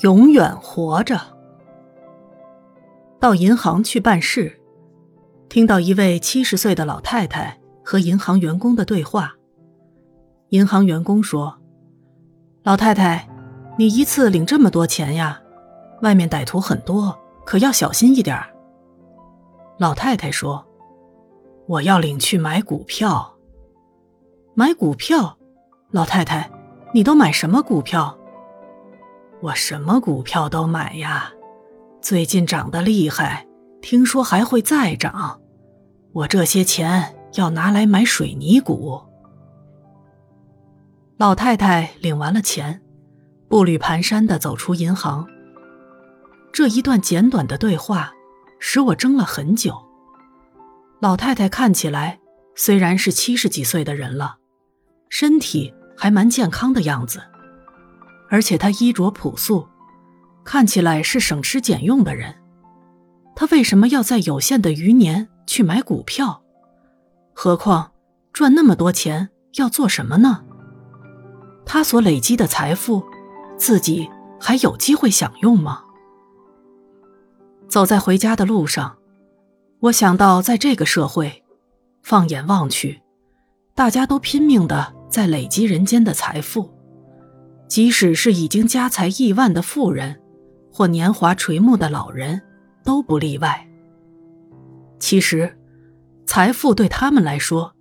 永远活着。到银行去办事，听到一位七十岁的老太太和银行员工的对话。银行员工说：“老太太，你一次领这么多钱呀？外面歹徒很多，可要小心一点。”老太太说：“我要领去买股票。买股票，老太太，你都买什么股票？”我什么股票都买呀，最近涨得厉害，听说还会再涨。我这些钱要拿来买水泥股。老太太领完了钱，步履蹒跚的走出银行。这一段简短的对话，使我怔了很久。老太太看起来虽然是七十几岁的人了，身体还蛮健康的样子。而且他衣着朴素，看起来是省吃俭用的人。他为什么要在有限的余年去买股票？何况赚那么多钱要做什么呢？他所累积的财富，自己还有机会享用吗？走在回家的路上，我想到，在这个社会，放眼望去，大家都拼命的在累积人间的财富。即使是已经家财亿万的富人，或年华垂暮的老人，都不例外。其实，财富对他们来说，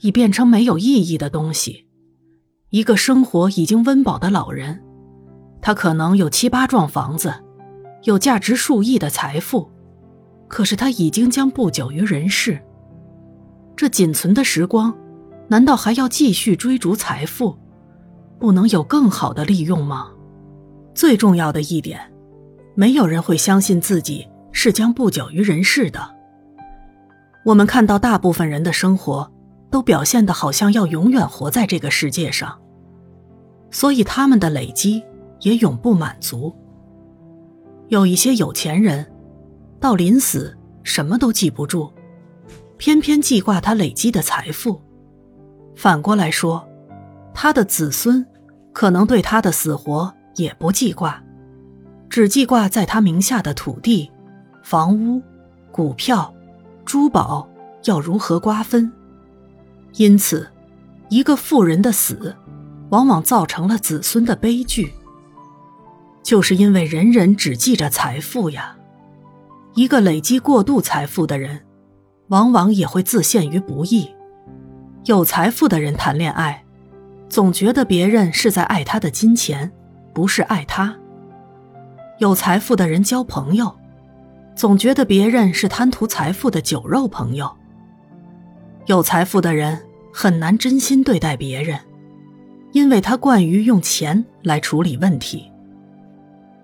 已变成没有意义的东西。一个生活已经温饱的老人，他可能有七八幢房子，有价值数亿的财富，可是他已经将不久于人世。这仅存的时光，难道还要继续追逐财富？不能有更好的利用吗？最重要的一点，没有人会相信自己是将不久于人世的。我们看到大部分人的生活，都表现的好像要永远活在这个世界上，所以他们的累积也永不满足。有一些有钱人，到临死什么都记不住，偏偏记挂他累积的财富。反过来说。他的子孙，可能对他的死活也不记挂，只记挂在他名下的土地、房屋、股票、珠宝要如何瓜分。因此，一个富人的死，往往造成了子孙的悲剧。就是因为人人只记着财富呀，一个累积过度财富的人，往往也会自陷于不义。有财富的人谈恋爱。总觉得别人是在爱他的金钱，不是爱他。有财富的人交朋友，总觉得别人是贪图财富的酒肉朋友。有财富的人很难真心对待别人，因为他惯于用钱来处理问题。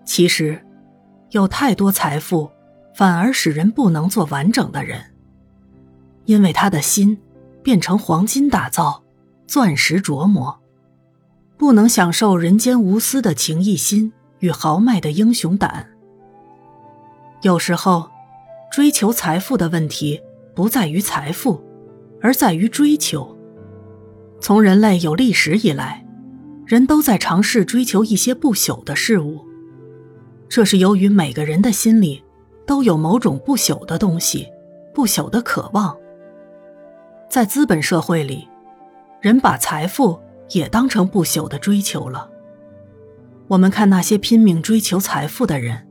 其实，有太多财富，反而使人不能做完整的人，因为他的心变成黄金打造。钻石琢磨，不能享受人间无私的情义心与豪迈的英雄胆。有时候，追求财富的问题不在于财富，而在于追求。从人类有历史以来，人都在尝试追求一些不朽的事物。这是由于每个人的心里都有某种不朽的东西，不朽的渴望。在资本社会里。人把财富也当成不朽的追求了。我们看那些拼命追求财富的人，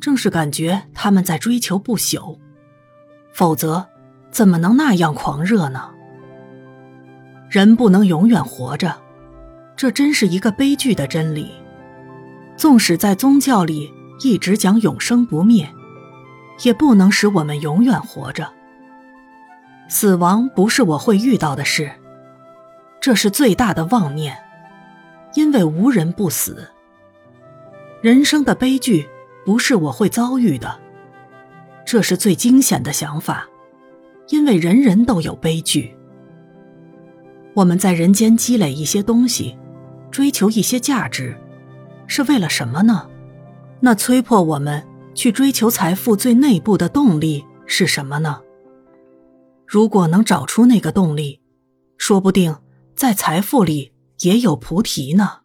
正是感觉他们在追求不朽，否则怎么能那样狂热呢？人不能永远活着，这真是一个悲剧的真理。纵使在宗教里一直讲永生不灭，也不能使我们永远活着。死亡不是我会遇到的事。这是最大的妄念，因为无人不死。人生的悲剧不是我会遭遇的，这是最惊险的想法，因为人人都有悲剧。我们在人间积累一些东西，追求一些价值，是为了什么呢？那催迫我们去追求财富最内部的动力是什么呢？如果能找出那个动力，说不定。在财富里也有菩提呢。